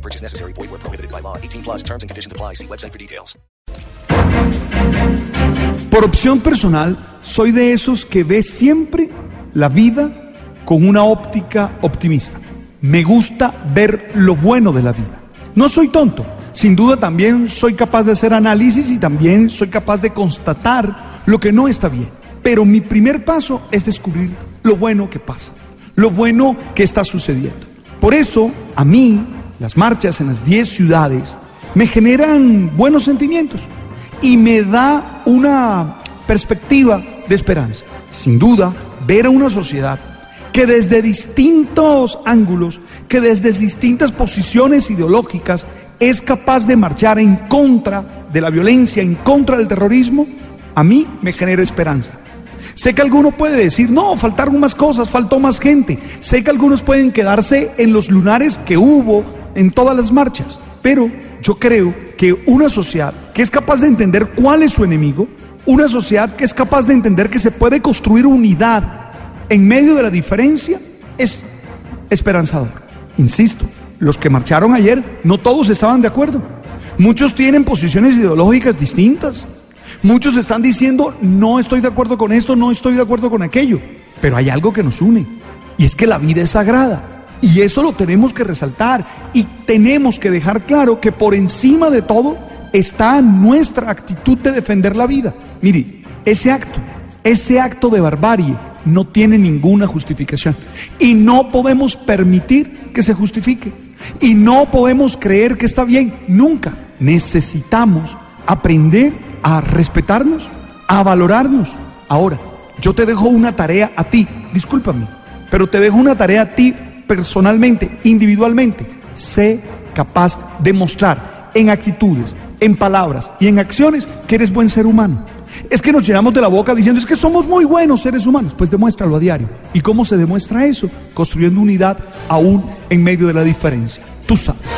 Purchase necessary. Void where prohibited by law. 18 plus terms and conditions apply. See website for details. Por opción personal, soy de esos que ve siempre la vida con una óptica optimista. Me gusta ver lo bueno de la vida. No soy tonto. Sin duda también soy capaz de hacer análisis y también soy capaz de constatar lo que no está bien. Pero mi primer paso es descubrir lo bueno que pasa, lo bueno que está sucediendo. Por eso, a mí, las marchas en las 10 ciudades me generan buenos sentimientos y me da una perspectiva de esperanza. Sin duda, ver a una sociedad que desde distintos ángulos, que desde distintas posiciones ideológicas es capaz de marchar en contra de la violencia, en contra del terrorismo, a mí me genera esperanza. Sé que alguno puede decir, no, faltaron más cosas, faltó más gente. Sé que algunos pueden quedarse en los lunares que hubo en todas las marchas, pero yo creo que una sociedad que es capaz de entender cuál es su enemigo, una sociedad que es capaz de entender que se puede construir unidad en medio de la diferencia, es esperanzador. Insisto, los que marcharon ayer, no todos estaban de acuerdo. Muchos tienen posiciones ideológicas distintas. Muchos están diciendo, no estoy de acuerdo con esto, no estoy de acuerdo con aquello. Pero hay algo que nos une. Y es que la vida es sagrada. Y eso lo tenemos que resaltar. Y tenemos que dejar claro que por encima de todo está nuestra actitud de defender la vida. Mire, ese acto, ese acto de barbarie no tiene ninguna justificación. Y no podemos permitir que se justifique. Y no podemos creer que está bien. Nunca. Necesitamos aprender a respetarnos, a valorarnos. Ahora, yo te dejo una tarea a ti, discúlpame, pero te dejo una tarea a ti personalmente, individualmente. Sé capaz de mostrar en actitudes, en palabras y en acciones que eres buen ser humano. Es que nos llenamos de la boca diciendo es que somos muy buenos seres humanos. Pues demuéstralo a diario. ¿Y cómo se demuestra eso? Construyendo unidad aún en medio de la diferencia. Tú sabes.